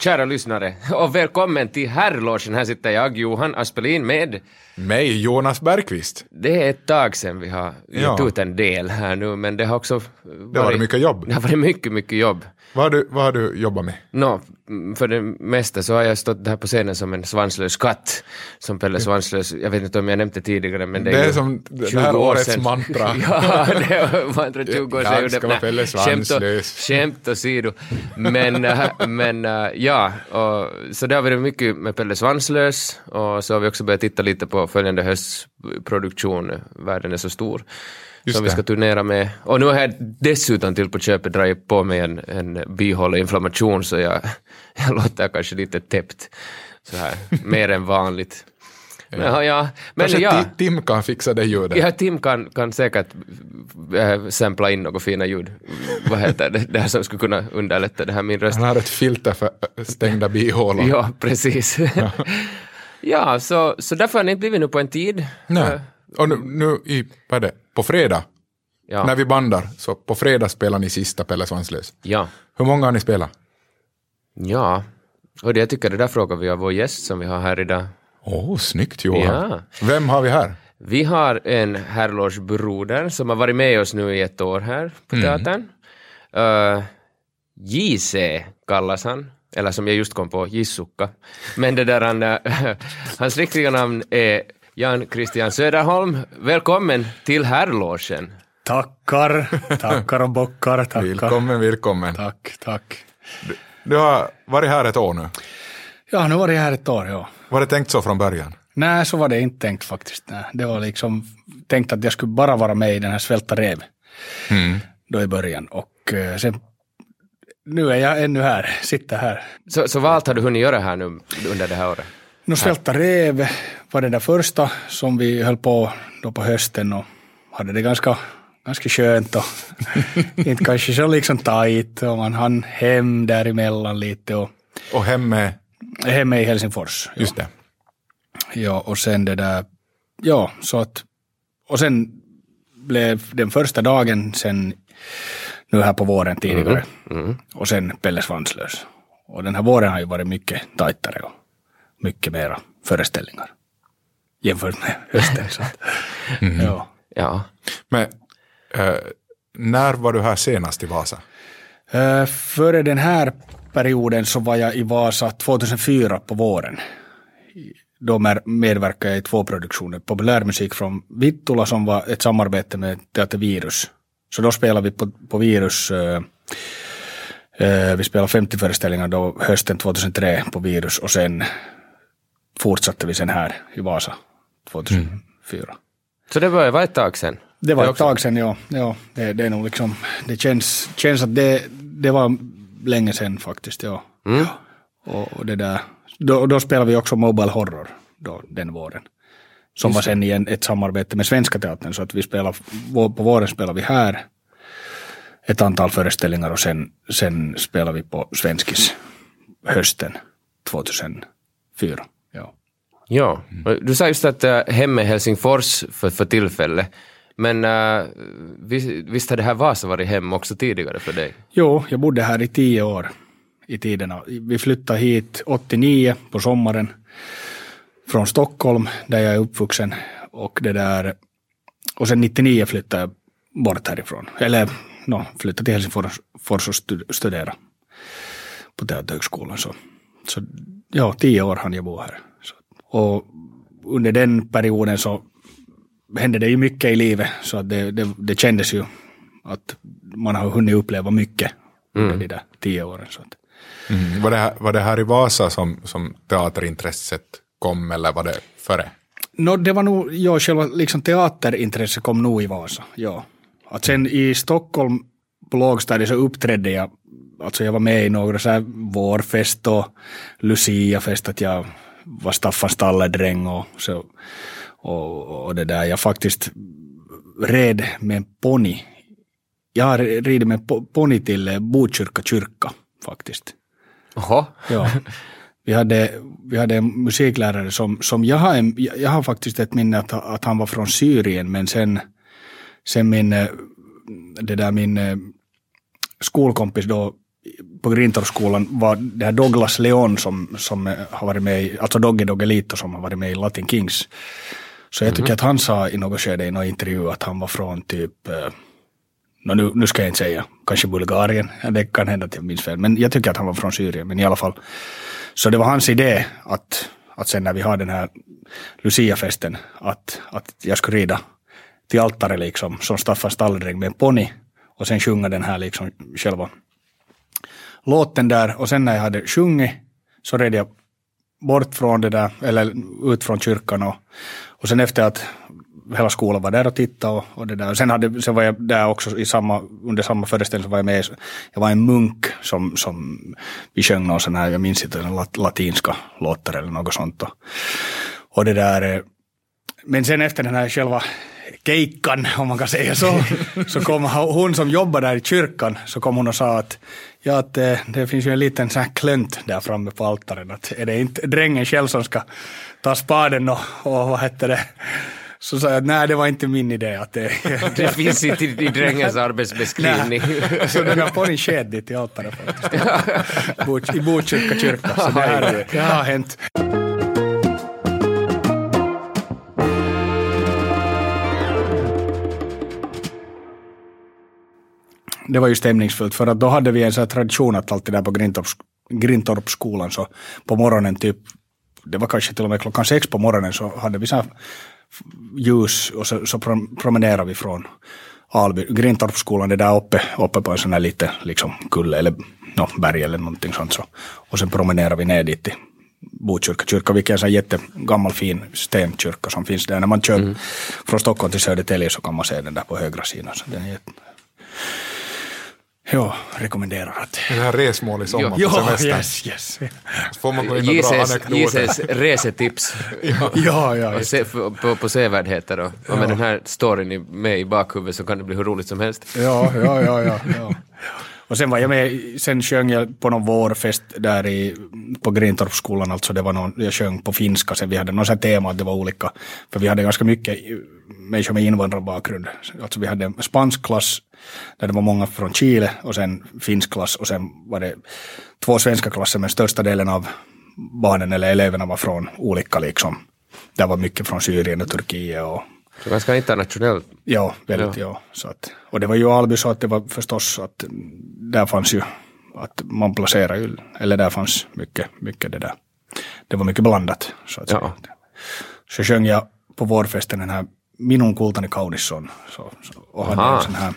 Kära lyssnare, och välkommen till herrlogen. Här sitter jag, Johan Aspelin, med... Mig, Jonas Bergqvist. Det är ett tag sedan vi har Ja. gjort ut en del här nu, men det har också varit... Det har varit mycket jobb. Det har varit mycket, mycket jobb. Vad har du, vad har du jobbat med? Mm, för det mesta så har jag stått här på scenen som en svanslös katt, som Pelle Svanslös. Jag vet inte om jag nämnt det tidigare, men det är, Det är som det 20 här år årets sedan. mantra. ja, det är mantra 20 år sedan. Jag ska vara Pelle skämt och- Svanslös. Skämt åsido. Men, äh, men äh, ja, och, så det har varit mycket med Pelle Svanslös och så har vi också börjat titta lite på följande hösts produktion, Världen är så stor, Just som vi det. ska turnera med. Och nu har jag dessutom till på köpet dragit på mig en, en bihåleinflammation så jag, jag låter kanske lite täppt så här, mer än vanligt. Men, ja, ja, men Kanske ja. Ti- Tim kan fixa det ljudet. Ja, Tim kan, kan säkert äh, sampla in några fina ljud. Vad heter det? Det här som skulle kunna underlätta det här min röst. Han har ett filter för stängda bihålor. Ja, precis. Ja, så, så därför har ni inte blivit nu på en tid. Nej. Och nu, nu i, vad är det, på fredag, Ja, när vi bandar, så på fredag spelar ni sista Pelle Svanslös. ja, Hur många har ni spelat? ja. Och det jag tycker det där frågar vi av vår gäst som vi har här idag. Åh, oh, snyggt Johan. Ja. Vem har vi här? Vi har en herrlogebroder som har varit med oss nu i ett år här på teatern. Uh, JC kallas han, eller som jag just kom på, Jissukka. Men det där han, äh, hans riktiga namn är Jan Christian Söderholm. Välkommen till herrlogen. Tackar, tackar och bockar, tackar. Välkommen, välkommen. Tack, tack. Du har varit här ett år nu. Ja, nu var det här ett år, ja. Var det tänkt så från början? Nej, så var det inte tänkt faktiskt. Nej. Det var liksom tänkt att jag skulle bara vara med i den här Svälta rev. Då i början. Och eh, sen, nu är jag ännu här, sitter här. Så, så vad allt har du hunnit göra här nu under det här året? Nu Svälta rev var det där första som vi höll på då på hösten och hade det ganska, ganska skönt och inte kanske så liksom tajt och man hann hem däremellan lite och Och hem med, hemma i Helsingfors. Ja. just det. Ja, och sen det där, ja, så att, och sen blev den första dagen sen nu här på våren tidigare. Och sen Pelle Svanslös. Och den här våren har ju varit mycket tajtare och mycket mera föreställningar. Jämfört med hösten. Så att, ja. Ja. Men eh, när var du här senast i Vasa? Eh, före den här perioden så var jag i Vasa 2004 på våren. Då medverkade jag i två produktioner. Populärmusik från Vittula som var ett samarbete med Teater Virus. Så då spelade vi på, på Virus. eh, eh, vi spelade 50 föreställningar då hösten 2003 på Virus och sen fortsatte vi sen här i Vasa 2004. Så det vara ett tag sedan? Det var ett tag sedan, ja. ja det, det är nog liksom, det känns, känns att det, det var länge sedan faktiskt, ja. Mm. Och, och det där, då, då spelade vi också Mobile Horror då, den våren. Som var sen igen ett samarbete med Svenska Teatern, så att vi spelar, vå- på våren spelar vi här ett antal föreställningar och sen, sen spelar vi på Svenskis hösten 2004. Ja. Du sa just att eh, uh, hem är Helsingfors för, för tillfället. Men eh, uh, visst, visst har det här Vasa varit hem också tidigare för dig? Jo, jag bodde här i tio år i tiderna. Vi flyttade hit 89 på sommaren från Stockholm där jag är uppvuxen och det där och sen 99 flyttade jag bort härifrån. Eller no, flyttade till Helsingfors och studerade studera på Teaterhögskolan. Så, så ja, tio år hann jag bo här. Och under den perioden så hände det ju mycket i livet så att det, det, det kändes ju att man har hunnit uppleva mycket under de där tio åren. Så att, Mm. Var, det här, var det här i Vasa som, som teaterintresset kom eller var det före? no, det var nog, ja, själva liksom teaterintresset kom nog i Vasa, ja. Att sen i Stockholm på lågstadiet så uppträdde jag, alltså jag var med i några så här vårfest och Luciafest, att jag var Staffan Stallerdräng och så. Och, och det där, jag faktiskt red med en ponny. Jag har ridit med po- ponny till eh, Botkyrka kyrka faktiskt. Jaha. Ja. Vi hade, vi hade en musiklärare som, som jag, har en, jag har faktiskt ett minne att, att han var från Syrien men sen, sen min, eh, det där min eh, skolkompis då på Grintorpsskolan var det här Douglas Leon som, som har varit med i, alltså Dogge Doggelito som har varit med i Latin Kings. Så jag tycker att han sa i något skede i någon intervju att han var från typ, eh, nå nu, nu ska jag inte säga, kanske Bulgarien, det kan hända att jag minns fel, men jag tycker att han var från Syrien, men i alla fall. Så det var hans idé att, att sen när vi har den här Luciafesten, att, att jag skulle rida till altaret liksom, som Staffan Stalledräng med en ponny och sen sjunga den här liksom själva låten där och sen när jag hade sjungit så red jag bort från det där, eller ut från kyrkan och, och sen efter att hela skolan var där och tittade och, och det där. Sen, hade, sen var jag där också i samma, under samma föreställning så var jag med, jag var en munk som, som vi sjöng någon sån här, jag minns inte, lat, latinska låtar eller något sånt. Och, och det där, eh, men sen efter den här själva keikkan, om man kan säga så, så kom hon som jobbade där i kyrkan, så kom hon och sa att, ja, att eh, det finns ju en liten sån här klönt där framme på altaret, att är det inte drängen själv som ska ta spaden och, och vad hette det, så sa jag att nej, det var inte min idé. Att det, det finns inte i drängens arbetsbeskrivning. Så den har på en sked dit i altaret faktiskt. I Botkyrka kyrka. Så det, här, det har hänt. Det var ju stämningsfullt för att då hade vi en sån tradition att alltid där på Grintorps, Grintorpsskolan så på morgonen typ, det var kanske till och med klockan sex på morgonen så hade vi så ljus och så, så promenerade vi från Alby, Grintorpsskolan, det där uppe, uppe på en sån här lite liksom kulle eller no, berg eller någonting sånt. Så. Och sen promenerade vi ner dit till Botkyrka kyrka, vilken är en sån jättegammal fin stenkyrka som finns där. När man kör mm. från Stockholm till Södertälje så kan man se den där på högra sidan. Så den är jätte... Ja, rekommenderar att... Det här resmål i sommar ja, på semestern. Yes, yes. Så får man gå in och dra anekdoter. JCs resetips. ja, ja. ja se, på, på sevärdheter då. Och med den här storyn med i bakhuvudet så kan det bli hur roligt som helst. Ja, ja, ja. ja, ja. Och sen var jag med, sen sjöng jag på någon vårfest där i, på Grintorpsskolan, alltså det var någon, jag sjöng på finska, sen vi hade något sånt tema att det var olika, för vi hade ganska mycket människor med invandrarbakgrund. Alltså vi hade en spansk klass där det var många från Chile och sen finsk klass och sen var det två svenska klasser men största delen av barnen eller eleverna var från olika liksom. Det var mycket från Syrien och Turkiet och så ganska internationellt. Ja, väldigt ja. ja. Så att, och det var ju Alby så att det var förstås att där fanns ju att man placerar ju, eller där fanns mycket, mycket det där. Det var mycket blandat så att ja. Så sjöng jag på vårfesten den här Minun kultani kaunisson. Så, så, och hade en sån här,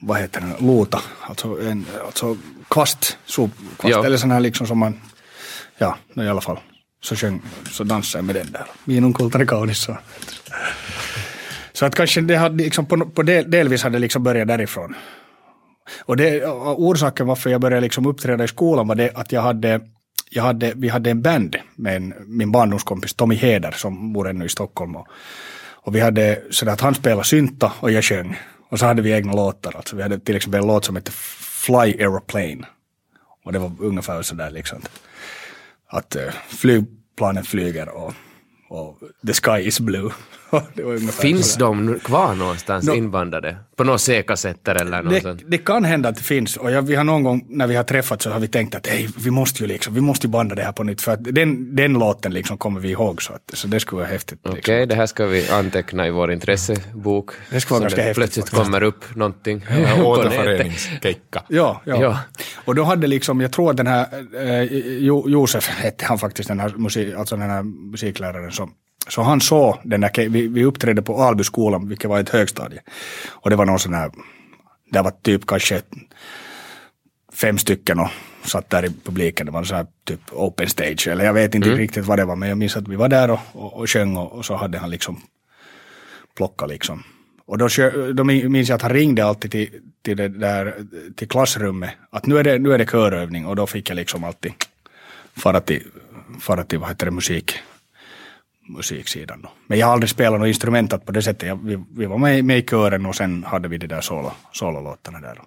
vad heter den, luta, alltså, en, alltså kvast, sopkvast, eller sån här liksom som man, ja, i alla fall. Så, sjöng, så dansade jag med den där. Minun kultani kaunisson. Så att kanske det hade liksom på, på del, delvis hade liksom börjat därifrån. Och det, orsaken varför jag började liksom uppträda i skolan var det att jag hade, jag hade, vi hade en band med en, min barndomskompis Tommy Heder som bor ännu i Stockholm. Och, och vi hade sådär att han spelade synta och jag sjöng. Och så hade vi egna låtar. Alltså vi hade till exempel en låt som hette Fly Aeroplane. Och det var ungefär sådär liksom att, att eh, flygplanen flyger och och The Sky is Blue finns de kvar någonstans no, inbandade? På några C-kassetter eller något det, sånt? Det kan hända att det finns och jag, vi har någon gång när vi har träffats så har vi tänkt att hey, vi måste ju liksom, vi måste banda det här på nytt för att den, den låten liksom kommer vi ihåg så, att, så det skulle vara häftigt. Okej, okay, liksom. det här ska vi anteckna i vår intressebok. Det skulle vara ganska häftigt. Plötsligt faktiskt. kommer upp någonting. Ja, återföreningskeikka. Ja, ja, ja. Och då hade liksom, jag tror att den här eh, Josef hette han faktiskt, den här, musik, alltså den här musikläraren som så han såg den där, vi, vi uppträdde på Albyskolan, vilket var ett högstadie. Och det var någon sån här, det var typ kanske fem stycken och satt där i publiken. Det var så här typ open stage, eller jag vet inte mm. riktigt vad det var, men jag minns att vi var där och, och, och sjöng och, och så hade han liksom plockat liksom. Och då, då minns jag att han ringde alltid till, till, det där, till klassrummet, att nu är, det, nu är det körövning och då fick jag liksom alltid fara till, fara till vad heter det, musik musiksidan. Då. Men jag har aldrig spelat något instrumentat på det sättet. Jag, vi, vi var med, med i kören och sen hade vi de där solo, sololåtarna där.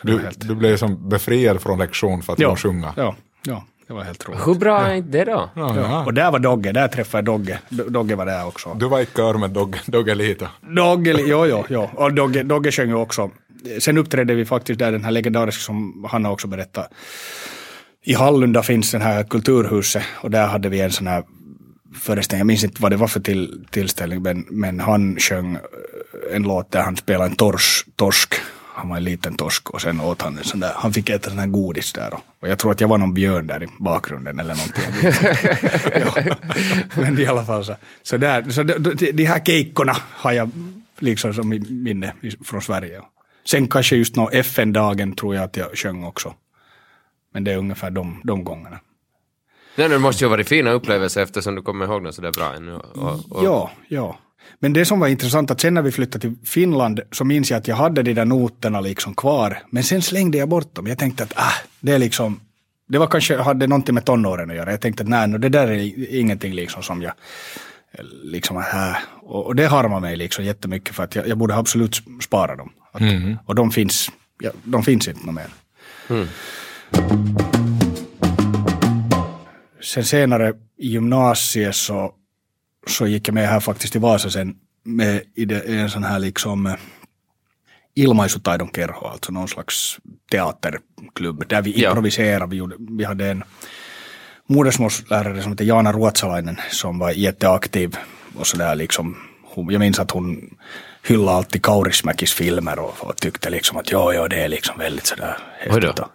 Så du, helt... du blev som befriad från lektion för att ja, sjunga? Ja, ja, det var helt roligt. Hur bra är det då? Ja, ja. Och där var Dogge, där träffade jag Dogge. Dogge var där också. Du var i kör med Dogge, Dogge Lito? Dogge, jo, jo, jo. Och Dogge, Dogge sjöng ju också sen uppträdde vi faktiskt där, den här legendariska som han har också berättat. I Hallunda finns den här kulturhuset och där hade vi en sån här föreställning, jag minns inte vad det var för till, tillställning, men, men han sjöng en låt där han spelade en tors, torsk. Han var en liten torsk och sen åt han en sån där, han fick äta sån här godis där och, och jag tror att jag var någon björn där i bakgrunden eller någonting. ja. Men i alla fall så, så, där, så de, de, här keikorna har jag liksom som minne från Sverige. Sen kanske just nå FN-dagen tror jag att jag sjöng också. Men det är ungefär de, de gångerna. Nej, det måste ju ha varit fina upplevelser eftersom du kommer ihåg dem sådär bra ännu. Och, och... Ja, ja. Men det som var intressant att sen när vi flyttade till Finland så minns jag att jag hade de där noterna liksom kvar. Men sen slängde jag bort dem. Jag tänkte att ah, det är liksom, det var kanske, hade någonting med tonåren att göra. Jag tänkte att nej, det där är ingenting liksom som jag liksom här. Och, och det harmar mig liksom jättemycket för att jag, jag borde absolut spara dem. Att, mm. Och de finns, ja, de finns inte mer. Mm. Sen senare i gymnasiet så, så gick jag med här faktiskt i Vasa sen med i, det, en sån här liksom ilmaisutaidon kerho, alltså någon slags teaterklubb där vi improviserade. Vi, gjorde, vi hade en modersmålslärare som hette Jana Ruotsalainen som var jätteaktiv och sådär liksom. Jag minns att hon hyllade alltid Kaurismäkis filmer och, och tyckte liksom att ja, ja, det är liksom väldigt sådär häftigt. Och,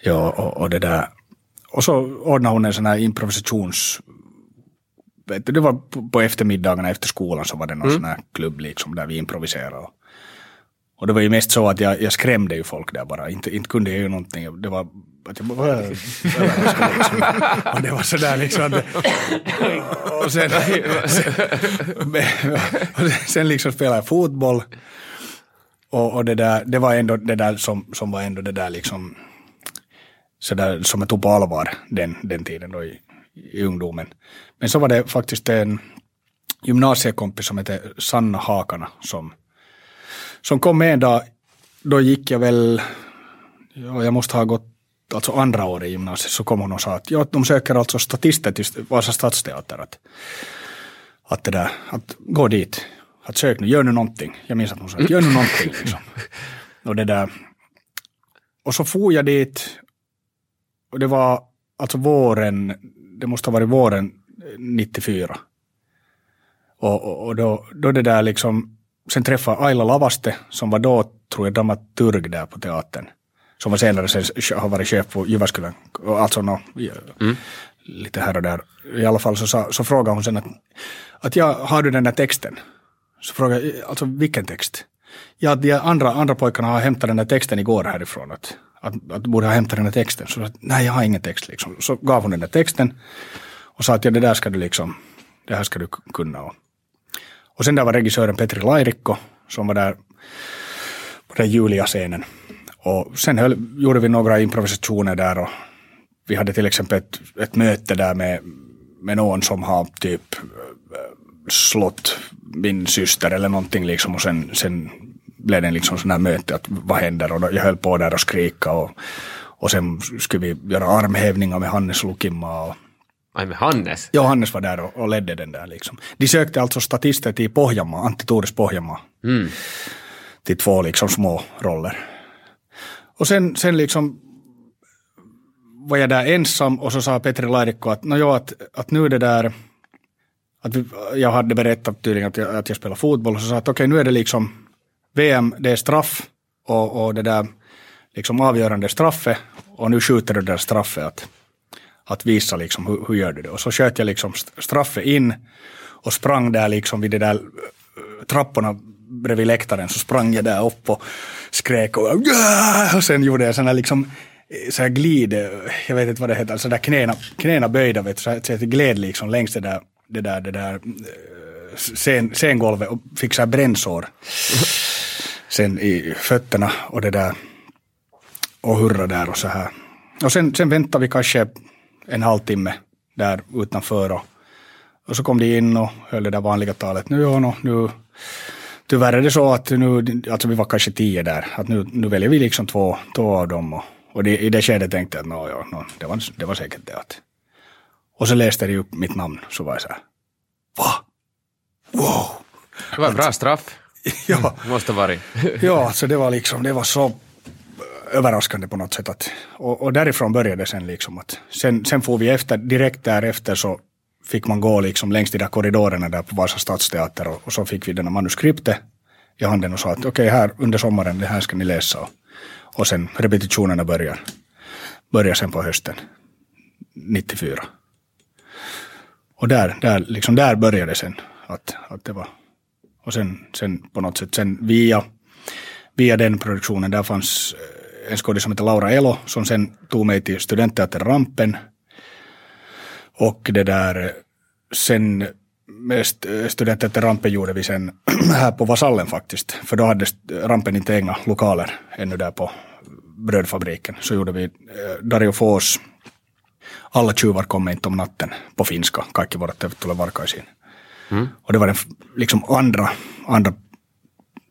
ja, och, och det där. Och så ordnade hon en sån här improvisations... Vet du, det var på eftermiddagarna efter skolan så var det någon mm. sån här klubb liksom där vi improviserade. Och, och det var ju mest så att jag, jag skrämde ju folk där bara. Inte, inte kunde jag ju någonting. Det var att jag bara, och det var sådär liksom. Och sen, sen, sen liksom spelade jag fotboll. Och, och det, där, det var ändå det där som, som var ändå det där liksom så där, som jag tog på allvar den, den tiden då i, i ungdomen. Men så var det faktiskt en gymnasiekompis som hette Sanna Hakana som, som kom med en dag. Då gick jag väl, ja, jag måste ha gått alltså andra året i gymnasiet så kom hon och sa att ja, de söker alltså statister till Vasa stadsteater. Att, att det där, att gå dit, att sök nu, gör nu någonting. Jag minns att hon sa att gör nu någonting. Liksom. Och det där. Och så for jag dit och det var alltså våren, det måste ha varit våren 94. Och, och, och då, då det där liksom, sen träffade Aila Lavaste som var då, tror jag, dramaturg där på teatern. Som var senare sen har varit chef på Jyväskylän. Alltså no, mm. lite här och där. I alla fall så, så, så frågade hon sen att, att ja, har du den där texten? Så frågade jag, alltså vilken text? Ja, de andra, andra pojkarna har hämtat den där texten igår härifrån. Att, att, att du borde ha hämtat den där texten. Så att, nej, jag har ingen text liksom. Så gav hon den där texten och sa att ja, det där ska du liksom, det här ska du kunna. Och, och sen där var regissören Petri Lairikko som var där på den Julia-scenen. Och sen höll, gjorde vi några improvisationer där och vi hade till exempel ett, ett möte där med, med någon som har typ eh, slått min syster eller någonting liksom och sen, sen blev det liksom sån här möte att vad händer och då, jag höll på där och skrika och, och sen skulle vi göra armhävningar med Hannes Lukimma och Aj, med Hannes? Ja, Hannes var där och, och ledde den där liksom. De sökte alltså statister till Pohjanmaa, Antti Tuuris Pohjanmaa. Mm. Till två liksom små roller. Och sen, sen liksom var jag där ensam och så sa Petri Lairikko att, no, jo, att, att nu det där att vi, jag hade berättat tydligen att jag, att jag spelar fotboll och så sa att okej okay, nu är det liksom VM, det är straff och, och det där liksom avgörande straffet och nu skjuter du det där straffet att, att visa liksom hur, hur gör du det. Och så sköt jag liksom straffet in och sprang där liksom vid det där eh, trapporna bredvid läktaren så sprang jag där upp och skrek och, och sen gjorde jag sån här liksom eh, så här glid, eh, jag vet inte vad det heter, så där knäna, knäna böjda, vet du, så jag gled liksom längs det där, det där, det där scen, scengolvet och fick så här brännsår. Sen i fötterna och det där och hurra där och så här. Och sen, sen väntade vi kanske en halvtimme där utanför och, och så kom de in och höll det där vanliga talet. Nu, ja, nu tyvärr är det så att nu, alltså vi var kanske tio där, att nu, nu väljer vi liksom två, två av dem. Och, och det, i det skedet tänkte jag att no, ja, no, det, var, det var säkert det. Att. Och så läste de upp mitt namn, så var jag så här, va? Wow! Det var en bra straff. ja, Måste varit. ja, så det var liksom, det var så överraskande på något sätt. Att, och, och därifrån började det sen liksom att, sen, sen får vi efter, direkt därefter så fick man gå liksom längs de där korridorerna där på Vasa stadsteater och, och så fick vi den här manuskriptet i handen och sa att okej, okay, här under sommaren, det här ska ni läsa. Och, och sen repetitionerna börjar, börjar sen på hösten 94. Och där, där, liksom där började det sen. Att, att det var, och sen, sen på något sätt, sen via, via den produktionen, där fanns eh, en skådis som heter Laura Elo, som sen tog mig till studentteatern Rampen. Och det där, sen med eh, studentteatern Rampen gjorde vi sen här på Vasallen faktiskt. För då hade Rampen inte egna lokaler ännu där på brödfabriken. Så gjorde vi eh, Dario Fors alla tjuvar kommer inte om natten på finska. Kaikki vuodet eivät tule varkaisiin. Mm. Och det var den liksom andra, andra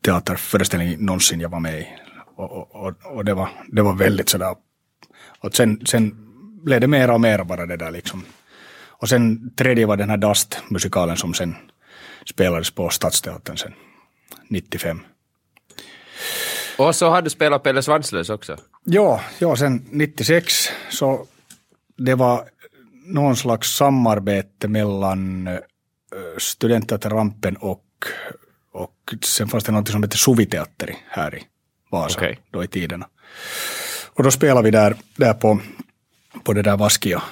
teaterföreställning någonsin jag var med i. Och, och, och det, var, det var väldigt sådär. Och sen, sen blev det mera och mera bara det där liksom. Och sen tredje var den här Dust-musikalen som sen spelades på Stadsteatern sen 95. Och så har du spelat Pelle Svanslös också. Ja, ja, sen 96 så det var någon slags samarbete mellan Studentteater Rampen och, och sen fanns det något som heter Suviteatteri här i Vasa okay. då i tiderna. Och då spelade vi där, där på, på det där Vaskia,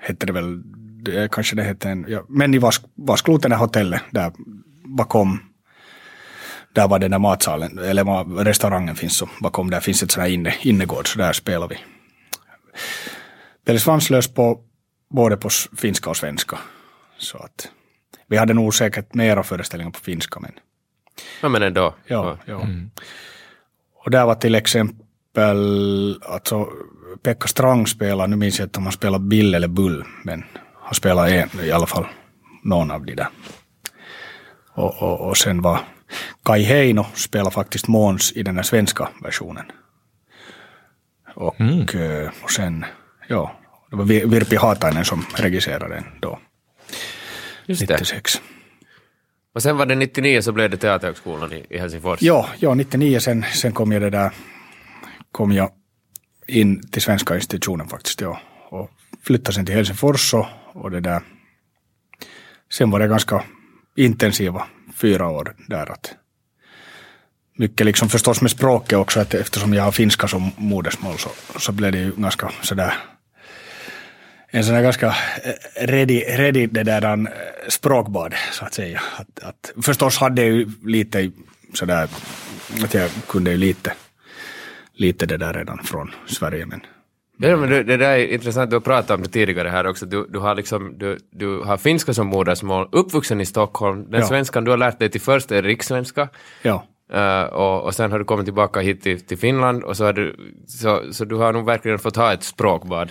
hette det väl, det, kanske det hette en, ja, men i Vask, Vaskloten hotellet där bakom där var den där matsalen, eller restaurangen finns så bakom där finns ett sånt här inne, innergård, så där spelar vi. Pelle Svanslös på både på finska och svenska. Så att vi hade nog säkert mera föreställningar på finska. Men, ja men ändå. Ja, ja. Mm. Och där var till exempel, alltså Pekka Strang spelar, nu minns jag inte om han spelar Bill eller Bull, men han spelar en, i alla fall någon av de där. Och, och, och sen var Kai Heino spelar faktiskt Måns i den här svenska versionen. Och, mm. Eh, och sen Ja, det var Virpi Haatainen som regisserade den då. Just 96. Det. Och sen var det 99 så blev det Teaterhögskolan i, i Helsingfors. Ja, ja 99 sen, sen kom jag det där, kom jag in till Svenska institutionen faktiskt. Ja, och flyttade sen till Helsingfors och, och det där. Sen var det ganska intensiva fyra år där. Att mycket liksom förstås med språket också, att eftersom jag har finska som modersmål så, så blev det ju ganska sådär en sån här ganska ready, ready det där eh, språkbad, så att säga. Att, att, förstås hade jag ju lite sådär, att jag kunde ju lite, lite det där redan från Sverige, men Ja, men det, det där är intressant, du har pratat om det tidigare här också. Du, du, har, liksom, du, du har finska som modersmål, uppvuxen i Stockholm. Den ja. svenskan du har lärt dig till först är rikssvenska. Ja. Uh, och, och sen har du kommit tillbaka hit till, till Finland och så har du, så, så du har nog verkligen fått ha ett språkbad.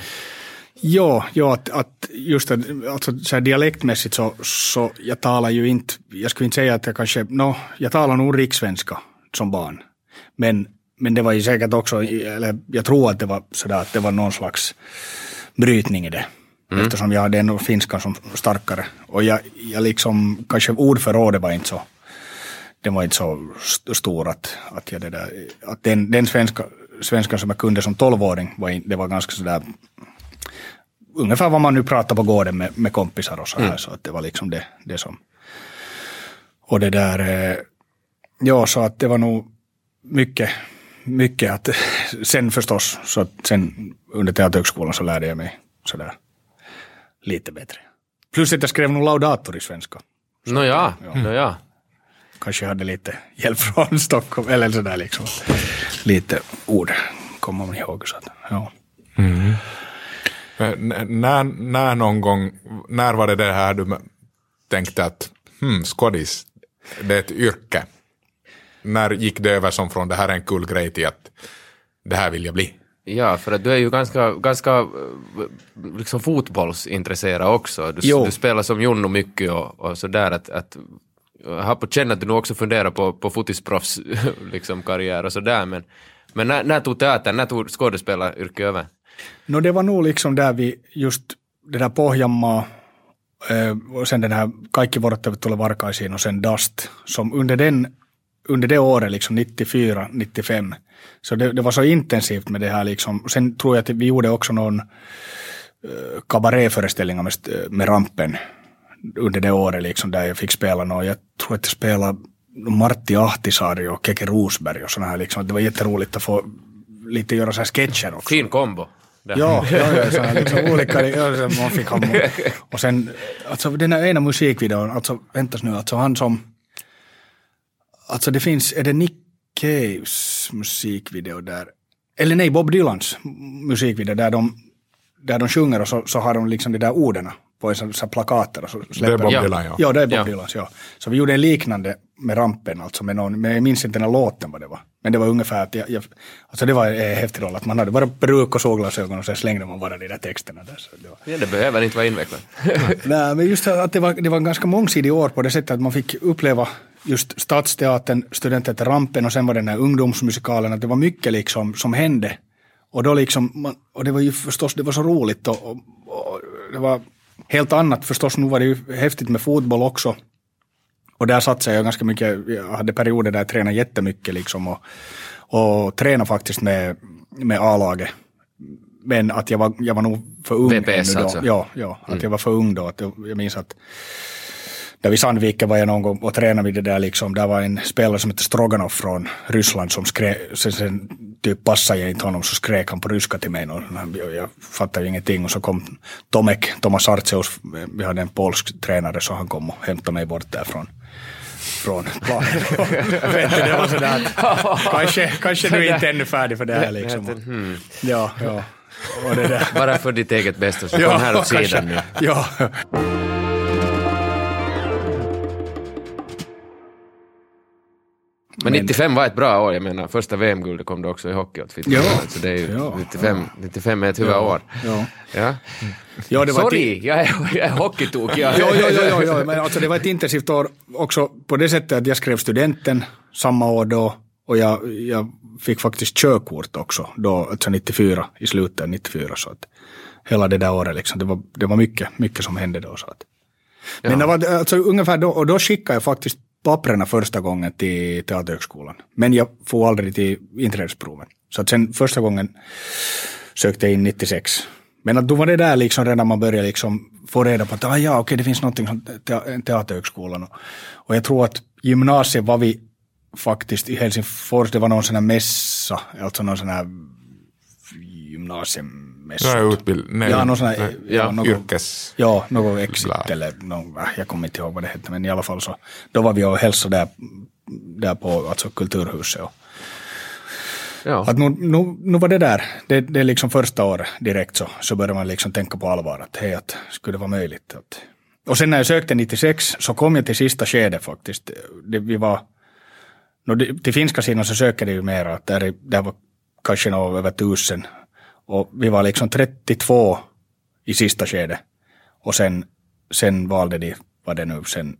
Ja, ja att, att just att, alltså så här dialektmässigt så, så jag talar ju inte, jag skulle inte säga att jag kanske, no, jag talar nog rikssvenska som barn. Men, men det var ju säkert också, eller jag tror att det var sådär att det var någon slags brytning i det. Mm. Eftersom jag hade en finska som starkare. Och jag, jag liksom, kanske ordförrådet var inte så, den var inte så stor att, att, jag det där, att den, den svenska, svenskan som jag kunde som tolvåring, var, det var ganska sådär ungefär vad man nu pratar på gården med, med kompisar och så här. Mm. Så att det var liksom det, det som... Och det där... Eh, ja, så att det var nog mycket, mycket att... Sen förstås, så att sen under Teaterhögskolan så lärde jag mig sådär lite bättre. Plus att jag skrev nog laudator i svenska. Nåja, ja. No, ja. Kanske hade lite hjälp från Stockholm, eller sådär liksom. Lite ord kommer man ihåg. Så att, ja. Mm. När, när någon gång, när var det det här du tänkte att hmm, skådis, det är ett yrke? När gick det över som från det här är en kul grej till att det här vill jag bli? Ja, för att du är ju ganska, ganska eh, liksom fotbollsintresserad också. Du, du spelar som Junno mycket och, och sådär. Att, att, jag har på känn att du nog också funderar på, på fotisproffs liksom, karriär och sådär. Men, men när, när tog teatern, när tog skådespelaryrket över? No, det var nog liksom där vi just det där Pohjanmaa eh, och sen den här Kaikki vuorot tulee varkaisiin och sen Dust, som under den under det året, liksom 94, 95. Så det, det var så intensivt med det här liksom. Sen tror jag att vi gjorde också någon eh, kabaréföreställning kabaréföreställningar med, eh, med rampen under det året liksom där jag fick spela någon, Jag tror att jag spelade Martti Ahtisaari och Keke Rosberg och sådana här liksom. Det var jätteroligt att få lite göra så här sketcher också. Fin kombo. Där. Ja, ja, ja så här, liksom olika, ja, man fick ha, och sen, alltså den här ena musikvideon, alltså väntas nu, alltså han som, alltså det finns, är det Nick Caves musikvideo där, eller nej, Bob Dylans musikvideo där de, där de sjunger och så, så har de liksom de där orden på en sån, sån plakater och så släpper Det är Bob Dylan, ja. Ja, det är Bob ja. Dylan, ja. Så vi gjorde en liknande med rampen, alltså med någon, men jag minns inte den här låten vad det var. Men det var ungefär att jag, jag alltså det var en häftig roll, att man hade bara peruk och solglasögon och sen slängde man bara de där texterna där. Så det, var... ja, det behöver inte vara invecklat. Nej, men just att det var, det var en ganska mångsidig år på det sättet att man fick uppleva just Stadsteatern, Studenteater Rampen och sen var den här ungdomsmusikalen, att det var mycket liksom som hände. Och då liksom, man, och det var ju förstås, det var så roligt och, och, och det var helt annat förstås. Nu var det ju häftigt med fotboll också. Och där satsade jag ganska mycket. Jag hade perioder där jag tränade jättemycket liksom och, och tränade faktiskt med, med A-laget. Men att jag var, jag var nog för ung VPS då. Alltså. Ja, ja att mm. jag var för ung då. Att jag, jag minns att där vid Sandviken var jag någon gång och tränade vid det där liksom. Där var en spelare som hette Stroganov från Ryssland som skrek, sen, sen typ passade jag inte honom så skrek han på ryska till mig. Och jag fattade ju ingenting och så kom Tomek, Tomas Artseus, vi hade en polsk tränare så han kom och hämtade mig bort därifrån från planen. det var sådär att kanske, kanske du inte ännu färdig för det här liksom. Hmm. Ja, ja. Bara för ditt eget bästa så kom här åt sidan nu. Ja. Men 95 var ett bra år, jag menar första VM-guldet kom då också i hockey åt Ja. Så det är ju, ja. 95, 95 är ett huvudår. Ja. Ja. Ja, det var Sorry, jag är, jag är hockeytokig. ja, ja, ja, ja, men alltså det var ett intensivt år också på det sättet att jag skrev studenten samma år då och jag, jag fick faktiskt körkort också då, alltså 94, i slutet 94. Så att hela det där året liksom, det var, det var mycket, mycket som hände då. Så att. Men det var alltså ungefär då, och då skickade jag faktiskt papperna första gången till Teaterhögskolan. Men jag får aldrig till inträdesproven. Så att sen första gången sökte jag in 96. Men att då var det där liksom redan man började liksom få reda på att ah, ja, okej, det finns någonting som te Teaterhögskolan. Och, och jag tror att gymnasiet var vi faktiskt i Helsingfors, det var någon sån här mässa, alltså någon sån här gymnasiemässa. Ja, utbild... Nej, ja, någon sån här, nej, ja, något, yrkes... Ja, något exit eller någon, äh, jag kommer inte ihåg vad det hette, men i alla fall så, då var vi och hälsade där, där på alltså Kulturhuset. Och, Ja. Att nu, nu, nu var det där, det, det är liksom första året direkt så, så började man liksom tänka på allvar att hej, att skulle det vara möjligt. Att, och sen när jag sökte 96 så kom jag till sista skedet faktiskt. Det, vi var, no, till finska sidan så söker det ju mera, att där, där var kanske över tusen. Och vi var liksom 32 i sista skedet. Och sen, sen valde de, vad det nu sen,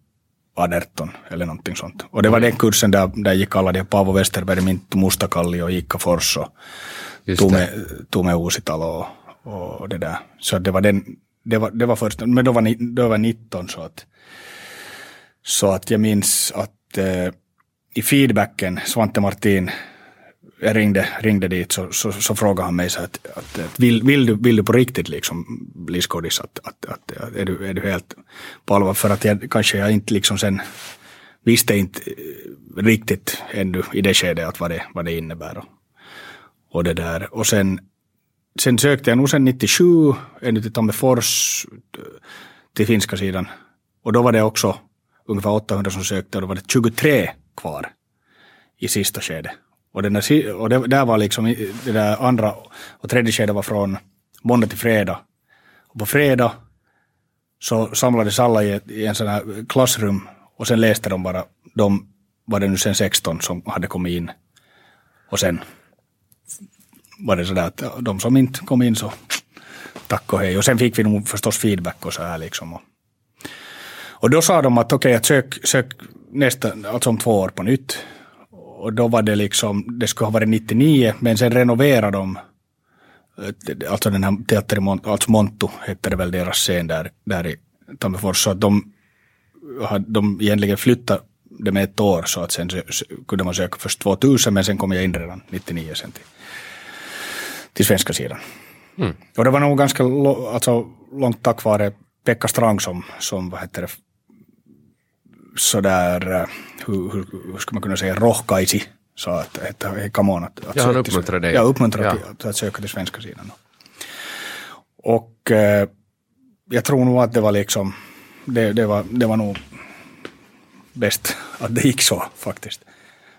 18 eller någonting sånt. Och det var den kursen där, där gick alla de, Paavo Westerberg, Minttu Mustakalli och Iikka Fors och Tume, Tume Uusitalo och, och det där. Så det var den, det var, det var först, men då var, då var 19 så att, så att jag minns att eh, i feedbacken, Svante Martin jag ringde, ringde dit så, så, så frågade han mig så att, att, att vill, vill, du, vill du på riktigt liksom bli skådis? Att, att, att, är, du, är du helt på allvar? För att jag, kanske jag inte liksom sen visste inte eh, riktigt ännu i det skedet att vad det, vad det innebär. Och, och det där. Och sen, sen sökte jag nog sen 97 ännu till Tammerfors till finska sidan. Och då var det också ungefär 800 som sökte och då var det 23 kvar i sista skedet. Och, den där, och det, där var liksom det där andra och tredje skedet var från måndag till fredag. Och på fredag så samlades alla i, i en sån här klassrum och sen läste de bara, de var det nu sen 16 som hade kommit in. Och sen var det sådär att de som inte kom in så tack och hej. Och sen fick vi nog förstås feedback och så här liksom. Och, och då sa de att okej, okay, att sök, sök nästa, alltså om två år på nytt och då var det liksom, det skulle ha varit 99, men sen renoverade de eh, alltså den här teatern, alltså Montu hette det väl deras scen där, där i Tammerfors, så att de, de egentligen flyttade det med ett år så att sen kunde man söka först 2000 men sen kom jag in redan 99 sen till, till svenska sidan. Mm. Och det var nog ganska alltså, långt tack vare Pekka Strang som, som vad heter det, sådär, eh, hur, hur, hur ska man kunna säga, rohkaisi så att, että hej, come on. Att, att ja, han uppmuntrade dig. Ja, uppmuntrade ja. Att, att söka till svenska sidan. Och eh, jag tror nog att det var liksom, det, det, var, det var nog bäst att det gick så faktiskt.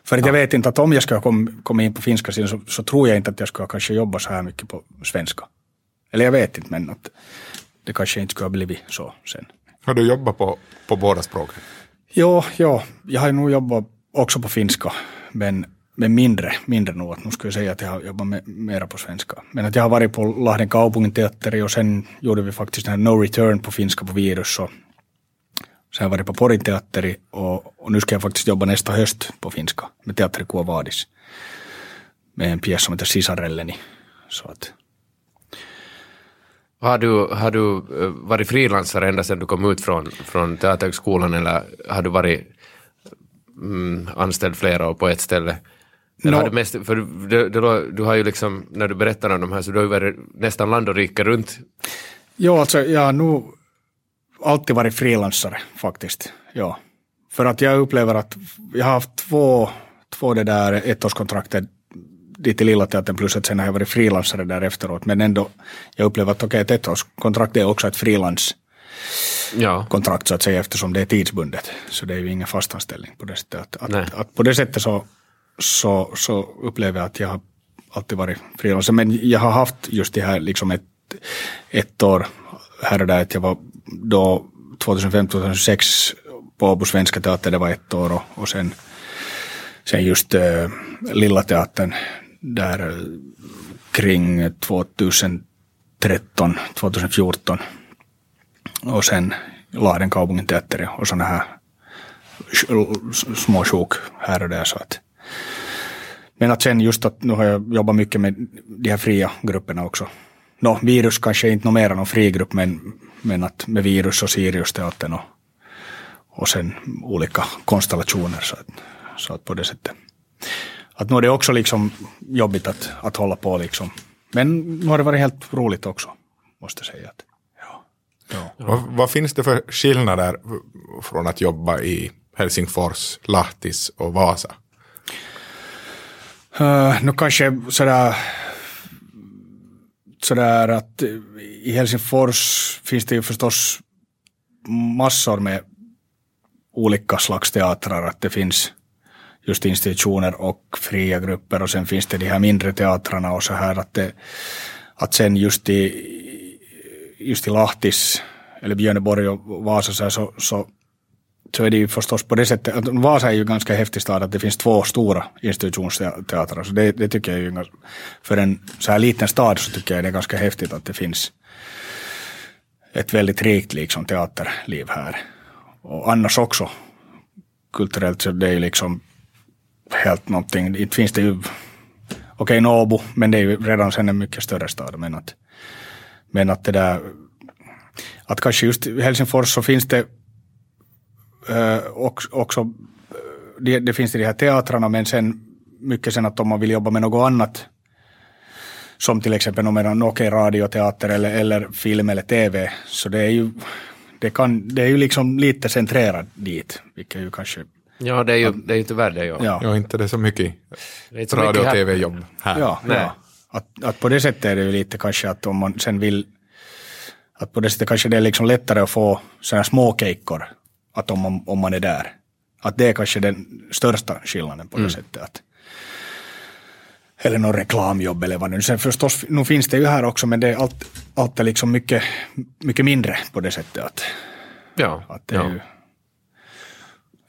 För att ja. jag vet inte att om jag skulle komma kom in på finska sidan så, så, tror jag inte att jag skulle kanske jobba så här mycket på svenska. Eller jag vet inte men att det kanske inte skulle ha blivit så sen. Har du jobbat på, på båda språken? Jo, ja, jag har nog jobbat också på finska men, men mindre, mindre nog. Att nu skulle jag säga att jag har jobbat med, mera på svenska. Men att jag har varit på Lahden Kaupungin teatteri och sen gjorde vi faktiskt den No Return på finska på virus. Så, så jag varit på Porin teatteri och, och nu ska jag faktiskt jobba nästa höst på finska med Teatteri Kuovadis. Med en pjäs som heter Sisarelleni. Så att, har du, har du eh, varit frilansare ända sedan du kom ut från, från Teaterhögskolan eller har du varit mm, anställd flera år på ett ställe? Eller no. har du, mest, för du, du, du, har ju liksom, när du berättar om de här, så du har ju varit nästan land och rike runt. Jo, alltså jag har nog alltid varit frilansare faktiskt. Ja. För att jag upplever att jag har haft två, två det där ettårskontrakter dit till Lilla Teatern plus att sen har jag varit frilansare där efteråt. Men ändå, jag upplever att okej, okay, ett ettårskontrakt är också ett frilans ja. så att säga eftersom det är tidsbundet. Så det är ju ingen fastanställning på det sättet. Att, att, att, på det sättet så, så, så upplever jag att jag har alltid varit frilansare. Men jag har haft just det här liksom ett, ett år här och där. Att jag var då 2005-2006 på Åbo Svenska Teater, det var ett år och, och sen, sen just äh, Lilla Teatern där eh, kring 2013, 2014 och sen Lahden kaupungin och sådana här små sjok här och där. Så att. Men att sen just att nu har jag jobbat mycket med de här fria grupperna också. Nå, virus kanske inte mer än någon fri grupp men, men att med virus och Sirius-teatern och, och sen olika konstellationer. Så att, så att på det sättet. Att nu är det också liksom jobbigt att, att hålla på liksom. Men nu har det varit helt roligt också, måste jag säga. Att. Ja. Vad, vad, finns det för skillnader från att jobba i Helsingfors, Lahtis och Vasa? Uh, nu kanske sådär, sådär att i Helsingfors finns det ju förstås massor med olika slags teatrar. Att det finns just institutioner och fria grupper och sen finns det de här mindre teatrarna och så här att, det, att sen just i, just i Lahtis eller Björneborg och Vasa så, så, så, så är det ju förstås på det sättet, att Vasa är ju ganska häftig stad att det finns två stora institutionsteatrar. Så det, det tycker jag ju, för en så här liten stad så tycker jag det är ganska häftigt att det finns ett väldigt rikt liksom teaterliv här. Och annars också kulturellt så det är ju liksom helt någonting, inte finns det ju, okej okay, Nobu, men det är ju redan sen en mycket större stad, men att, men att det där att kanske just i Helsingfors så finns det äh, också, eh, det, det finns det de här teatrarna men sen mycket sen att om man vill jobba med något annat som till exempel någon okay, radioteater eller, eller film eller tv så det är ju det, kan, det är ju liksom lite centrerat dit vilket ju kanske Ja, det är ju, det är ju tyvärr det. Ja. Ja. ja, inte det är så mycket radio och tv-jobb här. Ja, ja. Att, att på det sättet är det ju lite kanske att om man sen vill att på det sättet kanske det är liksom lättare att få sådana små kejkor att om man, om man är där. Att det är kanske den största skillnaden på det mm. sättet. Att, eller någon reklamjobb eller vad nu. Sen förstås, nu finns det ju här också men det är allt, allt är liksom mycket, mycket mindre på det sättet. Att, ja. Att det ja. Ju,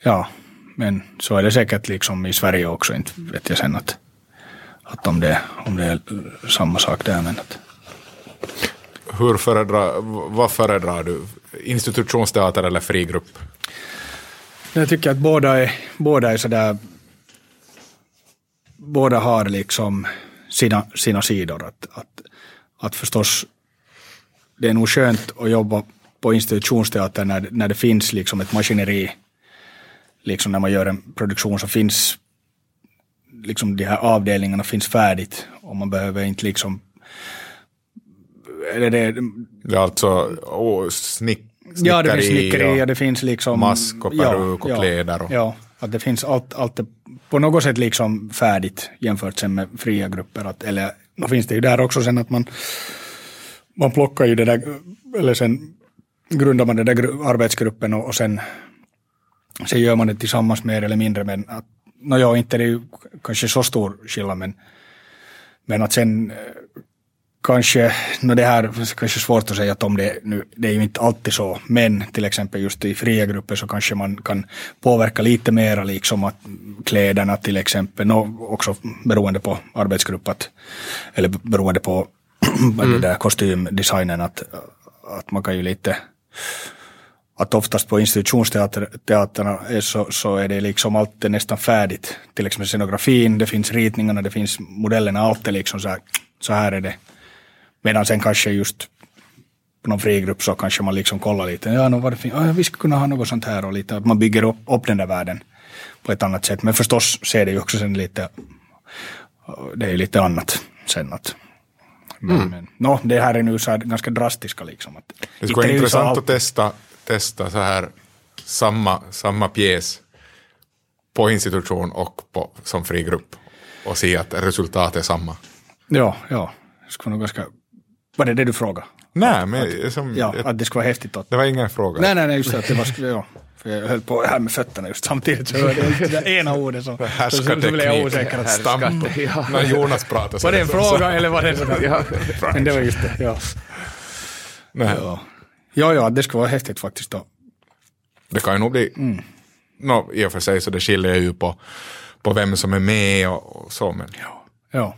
ja, men så är det säkert liksom i Sverige också. Inte vet jag sen att, att om, det, om det är samma sak där. Men att, hur föredrar, vad föredrar du? Institutionsteater eller frigrupp? Jag tycker att båda är, båda är sådär, båda har liksom sina, sina sidor. Att, att, att förstås, det är nog skönt att jobba på institutionsteater när, när det finns liksom ett maskineri liksom när man gör en produktion så finns liksom de här avdelningarna finns färdigt och man behöver inte liksom eller det, Det är alltså åh, snick, snickeri, ja, det finns snickeri och och det finns liksom mask och peruk och ja, kläder. Och, Ja, att det finns allt, allt på något sätt liksom färdigt jämfört sen med fria grupper. Att, eller då finns det ju där också sen att man, man plockar ju det där, eller sen grundar man den där gru- arbetsgruppen och, och sen, sen gör man det tillsammans mer eller mindre. Men att, no, ja, inte är det ju kanske så stor skillnad men, men att sen eh, kanske, no det här är kanske svårt att säga att om det nu, det är ju inte alltid så, men till exempel just i fria grupper så kanske man kan påverka lite mera liksom att kläderna till exempel, no, också beroende på arbetsgrupp att, eller beroende på där kostymdesignen att, att man kan ju lite att oftast på institutionsteaterna är så, så är det liksom alltid nästan färdigt. Till exempel scenografin, det finns ritningarna, det finns modellerna, allt är liksom så här, så här är det. Medan sen kanske just på någon frigrupp så kanske man liksom kollar lite, ja, no, vad det ja, vi skulle kunna ha något sånt här och lite, att man bygger upp, upp den där världen på ett annat sätt. Men förstås ser det ju också sen lite, det är ju lite annat sen att men, men no, det här är nu så här ganska drastiska liksom. Att, det skulle vara är intressant allt- att testa, testa så här samma, samma pjäs på institution och på, som fri grupp och se att resultatet är samma. Ja, ja. Det skulle nog ganska... Var det det du frågade? Nej, men som, Ja, ett, att det skulle vara häftigt att... det var ingen fråga. Nej, nej, nej, just det. Att det var, ja. För jag höll på här med fötterna just samtidigt. Så hörde jag det ena ordet som... Så, så blev jag osäker. Att, Stam. Ja. När Jonas pratar så var det en så- fråga eller var det sådär? Ja. Men det var just det, ja. Nej, Ja, ja, ja det skulle vara häftigt faktiskt då. Det kan ju nog bli, Mm. no, i och för sig så det skiljer ju på, på vem som är med och, och så, men Ja.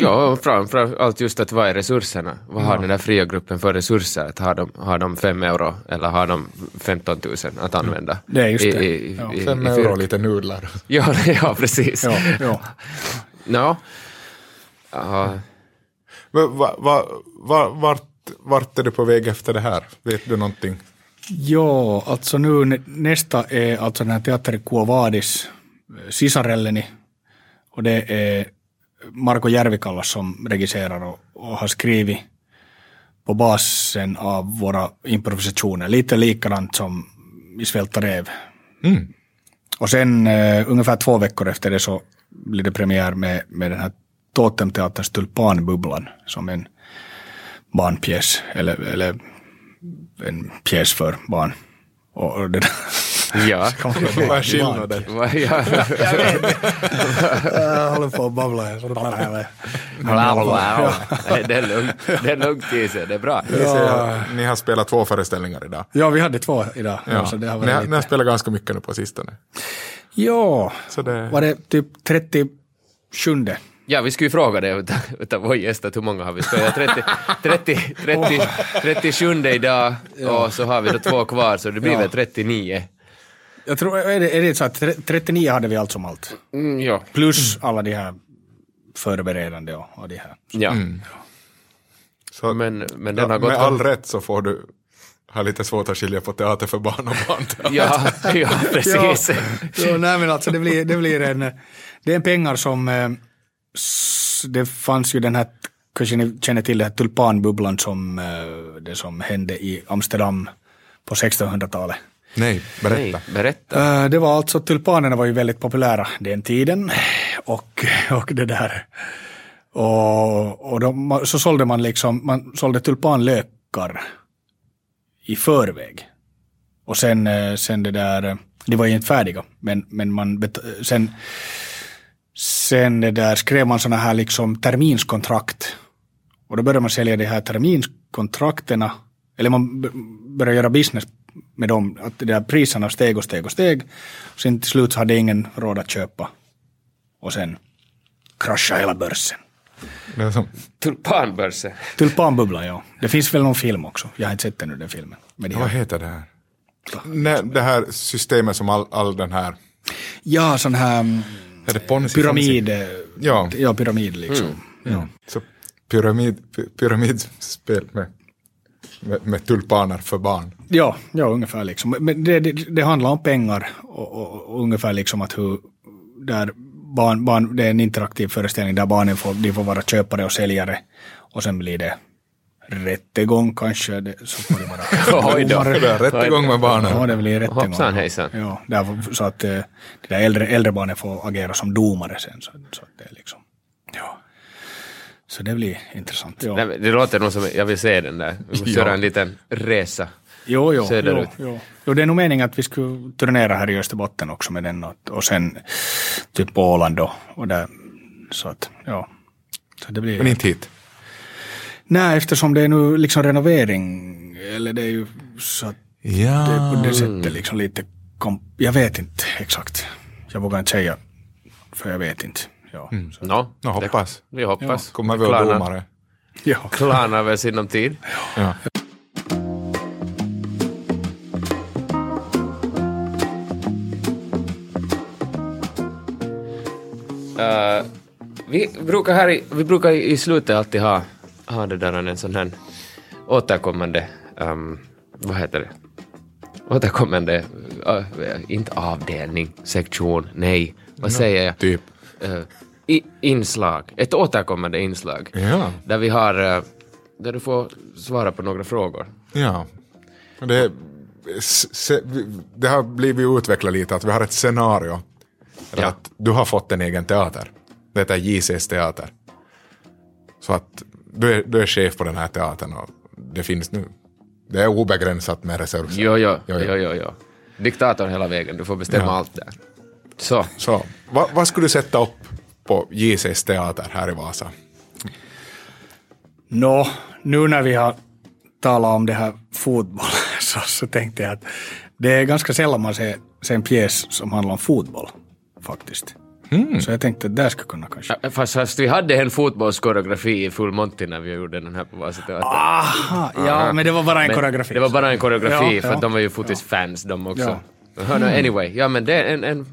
Ja, och framför allt just att vad är resurserna? Vad har den där fria gruppen för resurser? Att har, de, har de fem euro eller har de 15 000 att använda? Det är just I, det. I, Ja. i, fem i euro och lite nudlar. Ja, ja, precis. Ja, ja. Ja. Ja, Va, va, va, va, vart, vart är du på väg efter det här? Vet du någonting? Ja, alltså nu nä- nästa är alltså den här Teater Kuovadis eh, Sisarelleni. Och det är Marko Järvikallas som regisserar och, och har skrivit på basen av våra improvisationer. Lite likadant som i Svälta rev. Mm. Och sen eh, ungefär två veckor efter det så blir det premiär med, med den här Totemteaterns Tulpanbubblan som en barnpjäs eller, eller en pjäs för barn. Och, och det där. ja. Vad är skillnaden? Ja. Jag håller på att babbla här. det är lugnt, det är lugnt Kiese, det är bra. Att Ni har spelat två föreställningar idag. Ja, vi hade två idag. Ja. Så det har ni, varit har, ni har spelat ganska mycket nu på sistone. Ja, Så det, var det typ 37? Ja, vi skulle ju fråga det utav, utav vår gäst, att hur många har vi spelat? 30, 30, 30, 37 idag och så har vi då två kvar, så det blir Ja. väl 39. Jag tror, är det, är det så att tre- 39 hade vi allt som allt? Mm, ja. Plus alla de här förberedande och, och de här. ja. så, Men, men den ja, har gått... med all rätt så får du ha lite svårt att skilja på teater för barn och barnteater. Ja, ja, precis. Ja, nej men alltså det blir, det blir en, det är en pengar som, eh, det fanns ju den här, kanske ni känner till den här tulpanbubblan som, eh, det som hände i Amsterdam på 1600-talet. Nej, berätta. Nej, berätta. Eh, Det var alltså, tulpanerna var ju väldigt populära den tiden. Och, och det där. Och, och de, så sålde man liksom, man sålde tulpanlökar i förväg. Och sen, eh, sen det där, de var ju inte färdiga, men, men man, sen, sen det där skrev man såna här liksom terminskontrakt. Och då började man sälja de här terminskontrakterna, eller man började göra business med dem, att de där priserna steg och steg och steg. Sen till slut så hade ingen råd att köpa. Och sen kraschade hela börsen. Som, Tulpanbörsen. Tulpanbubblan, ja. Det finns väl någon film också. Jag har inte sett ännu den filmen. Men de vad heter det här? Nej, det här systemet som all, all den här... ja, sån här mm, Är det Ponzi? pyramid. Ja. Ja, pyramid liksom. Ja. Så pyramid, py- pyramidspel med med, med tulpaner för barn. Ja, ja ungefär liksom. Men det, det, det handlar om pengar och, och, och ungefär liksom att hur, där barn, barn, det är en interaktiv föreställning där barnen får, de får vara köpare och säljare och sen blir det rättegång kanske, det, så får det vara Oj då. rättegång med barnen. Ja, det blir rättegång. Hoppsan, hejsan. Ja, där, så att eh, de där äldre, äldre barnen får agera som domare sen. Så, så att det är liksom, ja. Så det blir intressant. Ja. Nej, det låter nog som jag vill se den där. Vi måste Ja. göra en liten resa. Jo, jo, söderut. jo, jo. jo, det är nog meningen att vi skulle turnera här i Österbotten också med den och, och sen typ på Åland då. Och där, så att, ja. Så det blir... Men inte hit. Nej, eftersom det är nu liksom renovering, eller det är ju så att Ja. det är på det sättet liksom lite, kom, jag vet inte exakt. Jag vågar inte säga, för jag vet inte. Ja, så, Nå, Nå, hoppas. vi hoppas. Kommer vi att Klarna- domare. ja. Klarnar väl sinom tid. Ja. Eh, vi brukar här i, vi brukar i slutet alltid ha, ha det där en sån här återkommande, um, vad heter det, återkommande, uh, inte avdelning, sektion, nej, vad säger jag? Typ. Eh, i, inslag, ett återkommande inslag. Ja. Där vi har, eh, där du får svara på några frågor. Ja. Det, se, det har blivit utvecklat lite att vi har ett scenario. Ja. Att du har fått en egen teater. Det heter JCs teater. Så att du är, du är chef på den här teatern och det finns nu. Det är obegränsat med resurser. Jo, jo, Jo, jo, jo. jo, jo. Diktator hela vägen, du får bestämma Ja. allt där. Så, Så vad, vad skulle du sätta upp på JCs teater här i Vasa? Nå, nu när vi har talat om det här fotboll så, så tänkte jag att det är ganska sällan man ser, ser en pjäs som handlar om fotboll faktiskt. Så jag tänkte att där skulle kunna kanske... Ja, Fast, fast vi hade en fotbollskoreografi i Full Monty när vi gjorde den här på Vasa Teater. Aha, ja, men det var bara en Men koreografi. Det var bara en koreografi, Ja, för ja, att de var ju fotisfans de också. Ja. Nu, anyway, ja men det är en, en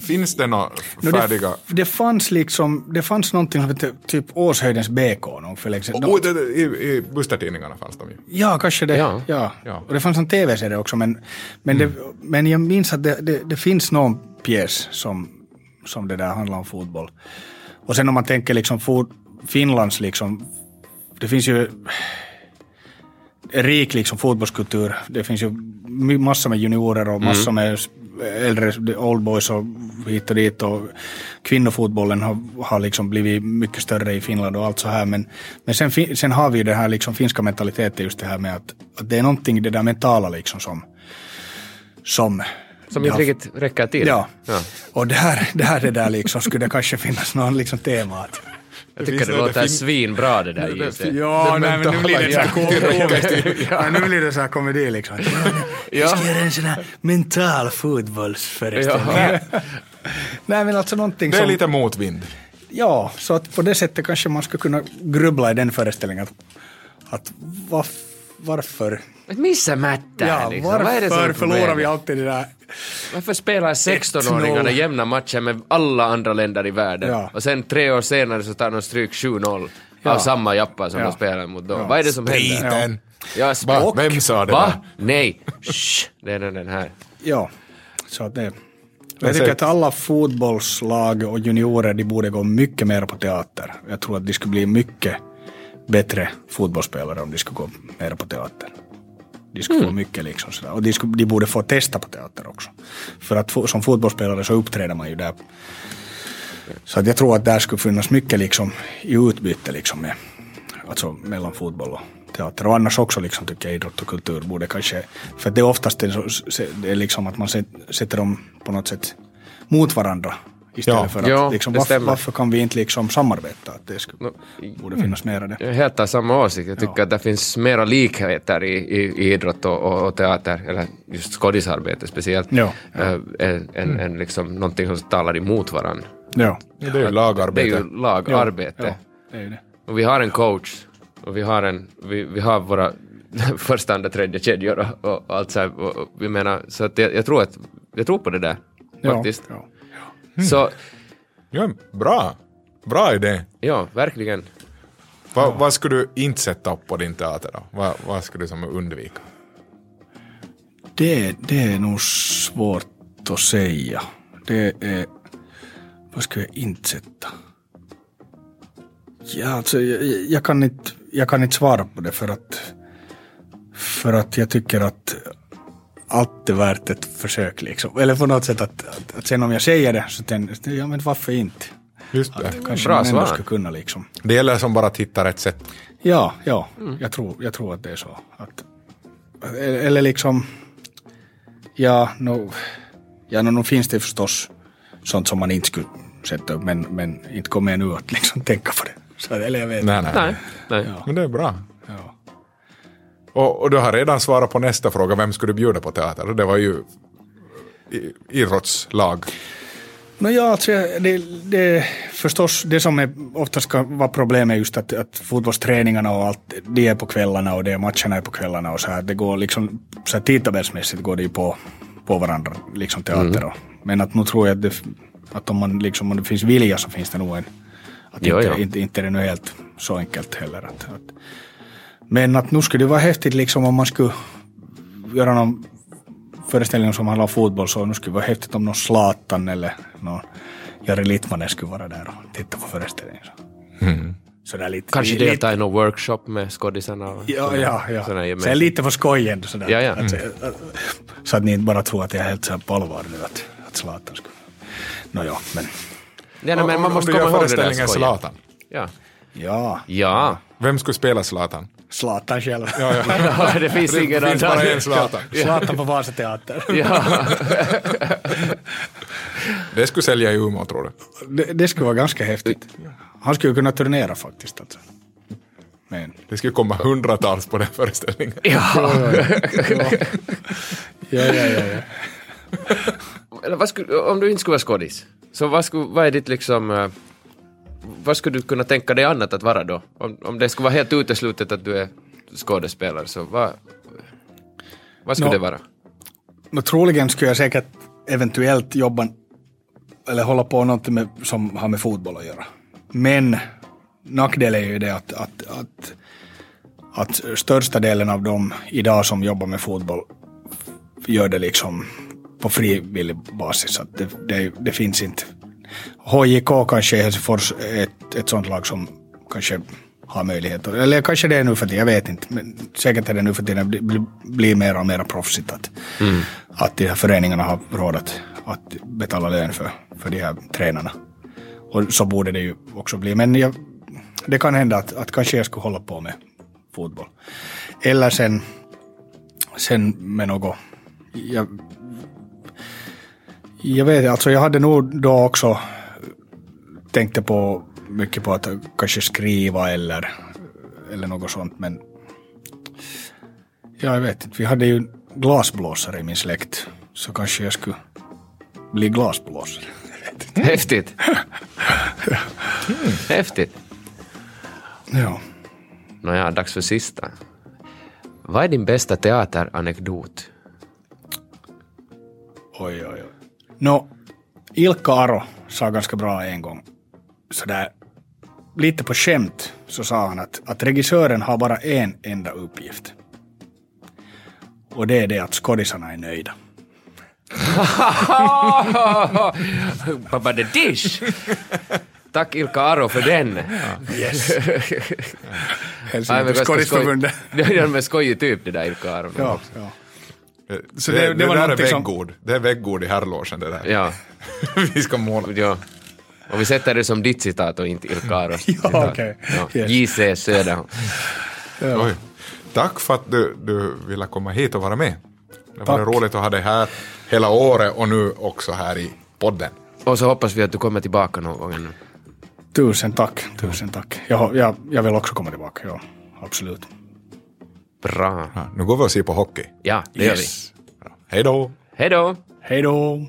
finns det några No, färdiga? det, det fanns liksom, det fanns någonting typ Åshöjdens BK någon för länge sedan. Oh, det, det, I i Buster-tidningarna fanns de ju. Ja, kanske det. Ja. Ja. Ja. Och det fanns en tv-serie också, men, men, det, men jag minns att det, det, det finns någon pjäs som, som det där handlar om fotboll. Och sen om man tänker liksom fot, Finlands liksom, det finns ju rik liksom fotbollskultur. Det finns ju massor med juniorer och massor med äldre oldboys och hit och dit och kvinnofotbollen har, har liksom blivit mycket större i Finland och allt så här. Men, men sen, sen har vi ju det här liksom finska mentaliteten just det här med att, att det är någonting det där mentala liksom som som som det inte har- riktigt räcker till. Ja. Ja. Och där, där det där liksom skulle det kanske finnas någon liksom tema att Jag tycker det det- det låter fin- svinbra det där det. Ja, Det nej, men nu blir det så här komedi. Ja, nu blir det så här komedi liksom. Jag ska göra en sån här mental fotbollsföreställning. Ja. Nej, men alltså någonting Det är som... lite motvind. Ja, så att på det sättet kanske man skulle kunna grubbla i den föreställningen. Att, att varf, varför? Missä mättää Ja, liksom? Vad är det som varför förlorar vi alltid det där? Varför spelar 16-åringarna 1-0? jämna matcher med alla andra länder i världen? Ja. Och sen tre år senare så tar de stryk 7-0 Ja. av samma jappar som Ja. de spelar mot då. Ja. Vad är det som händer? Spriten. Ja, Va? sp- Vem sa det Va? där? Nej. Shh. Det är den här. Ja, så att det... Jag tycker att alla fotbollslag och juniorer de borde gå mycket mer på teater. Jag tror att de skulle bli mycket bättre fotbollsspelare om de skulle gå mer på teater. De skulle få mycket liksom sådär. Och de, skulle, de borde få testa på teater också. För att få, som fotbollsspelare så uppträder man ju där. Så att jag tror att där skulle finnas mycket liksom i utbyte liksom med, alltså mellan fotboll och teater. Och annars också liksom tycker jag idrott och kultur borde kanske, för det är oftast det, det är liksom att man sätter dem på något sätt mot varandra. Istället Ja. för att Ja, liksom, varför, varför kan vi inte liksom samarbeta? Att det skulle, No, borde finnas mer av det. Jag är helt av samma åsikt. Jag tycker Ja. att det finns mera likheter i, i, i idrott och, och, och teater, eller just skådisarbete speciellt, Ja, äh, än, än, än liksom någonting som talar emot varandra. Ja. Det är ju Det är lagarbete. ju lagarbete. Ja, det är ju det. Och vi har en coach och vi har, en, vi, vi har våra första, andra, tredje kedjor och, och, allt så här. Och, och, vi menar, så att jag, jag, tror att, jag tror på det där faktiskt. Ja, Så Ja, bra. Bra idé. ja, verkligen. Vad, vad skulle du inte sätta upp på din teater då? Vad, vad skulle du som undvika? Det, det är nog svårt att säga. Det är... Vad skulle jag inte sätta? Ja, alltså, jag, jag, kan inte, jag kan inte svara på det för att, för att jag tycker att allt är värt ett försök. Liksom. Eller på något sätt att, att, att sen om jag säger det så tänker jag, ja men varför inte? Just det. Att kanske Bra man ändå skulle kunna liksom. Det gäller som bara tittar ett sätt. Ja, ja, jag, tror, jag tror att det är så. Att, eller liksom, ja, nu, ja, nu finns det förstås sånt som man inte skulle sätta upp, men, men inte kommer jag nu att liksom tänka på det. Så, eller jag vet Nej, nej. Nej, nej. Ja, Men det är bra. Ja. Och, och du har redan svarat på nästa fråga, vem skulle du bjuda på teater? Och Det var ju idrottslag. No, ja, alltså, det, det, förstås, det som är, oftast kan vara problemet är just att, att fotbollsträningarna och allt, det är på kvällarna och det är matcherna är på kvällarna och så här. Det går liksom, så här tidtabellsmässigt går det ju på, på varandra, liksom teater och, Men att nu tror jag att, det, att om, man liksom, om det finns vilja så finns det nog en, att Jo, inte, jo. Inte, inte är det nu helt så enkelt heller. Att, att, men att nu skulle det vara häftigt liksom om man skulle göra någon föreställning som handlar om fotboll så nu skulle det vara häftigt om någon Zlatan eller någon Jari Litmanen skulle vara där och titta på föreställningen. Så. Så där lite, Kanske delta i någon workshop med skådisarna. Ja, såna- ja, ja. såna Så gemensamma- är lite på skoj ändå sådär. Ja, ja. Att, så- så att ni inte bara tror att jag är helt så här på allvar nu att, att Zlatan skulle... Nåja, men... Ja, nej, men man måste komma ihåg det där skojen. Zlatan. Ja. Ja, Ja. Vem skulle spela Zlatan? Zlatan själv. Ja, ja. ja, det finns Det ingen finns bara annan. en Zlatan. Zlatan på Vasateatern. Ja. Det skulle sälja i Umeå tror du? Det, det skulle vara ganska häftigt. Han skulle kunna turnera faktiskt. Alltså. Men... Det skulle komma hundratals på den föreställningen. ja. Ja, ja, ja. ja. Eller vad skulle, om du inte skulle vara skådis, så vad, skulle, vad är ditt liksom... vad skulle du kunna tänka dig annat att vara då? Om, om det skulle vara helt uteslutet att du är skådespelare, så vad, vad skulle Nå. det vara? No, troligen skulle jag säkert eventuellt jobba eller hålla på något med, som har med fotboll att göra. Men nackdelen är ju det att, att, att, att största delen av dem idag som jobbar med fotboll gör det liksom på frivillig basis. Att det, det, det finns inte. HJK kanske i Helsingfors är ett, ett sånt lag som kanske har möjligheter. Eller kanske det är nu för tiden, jag vet inte. Men säkert är det nu för tiden blir bli, bli mer och mer proffsigt. Att, att de här föreningarna har råd att, att betala lön för, för de här tränarna. Och så borde det ju också bli. Men jag, det kan hända att, att kanske jag skulle hålla på med fotboll. Eller sen, sen med något. Jag, jag vet alltså jag hade nog då också tänkte på mycket på att kanske skriva eller, eller något sånt men ja, jag vet inte. Vi hade ju glasblåsare i min släkt så kanske jag skulle bli glasblåsare. Häftigt. Häftigt. Ja. Nåja, dags för sista. Vad är din bästa teateranekdot? Nå, Ilkka Aro sa ganska bra en gång, sådär lite på skämt, så sa han att, att regissören har bara en enda uppgift. Och det är det att skådisarna är nöjda. Baba the dish! Tack Ilka Aro för den. Yes. Helsingfors ganska skådisförbundet. Det är en skojig typ det där Ilka Aro. Ja, ja. Så det- det, det det, var där är någonting som- väggord. Det är väggord i herrlogen det där. Ja. Vi ska måla. ja. Och vi sätter det som ditt citat och inte Ilka Aros Ja, citat. okej. Ja. Yes. J.C. Söderholm. Oj. Tack för att du, du ville komma hit och vara med. Det var roligt att ha dig här hela året och nu också här i podden. Och så hoppas vi att du kommer tillbaka någon gång ännu. Tusen tack, tusen tack. Jag, jag, jag vill också komma tillbaka, ja. Absolut. Bra. Ja, nu går vi och ser på hockey. Ja, det gör vi. Yes. Hej då! Hej då! Hej då!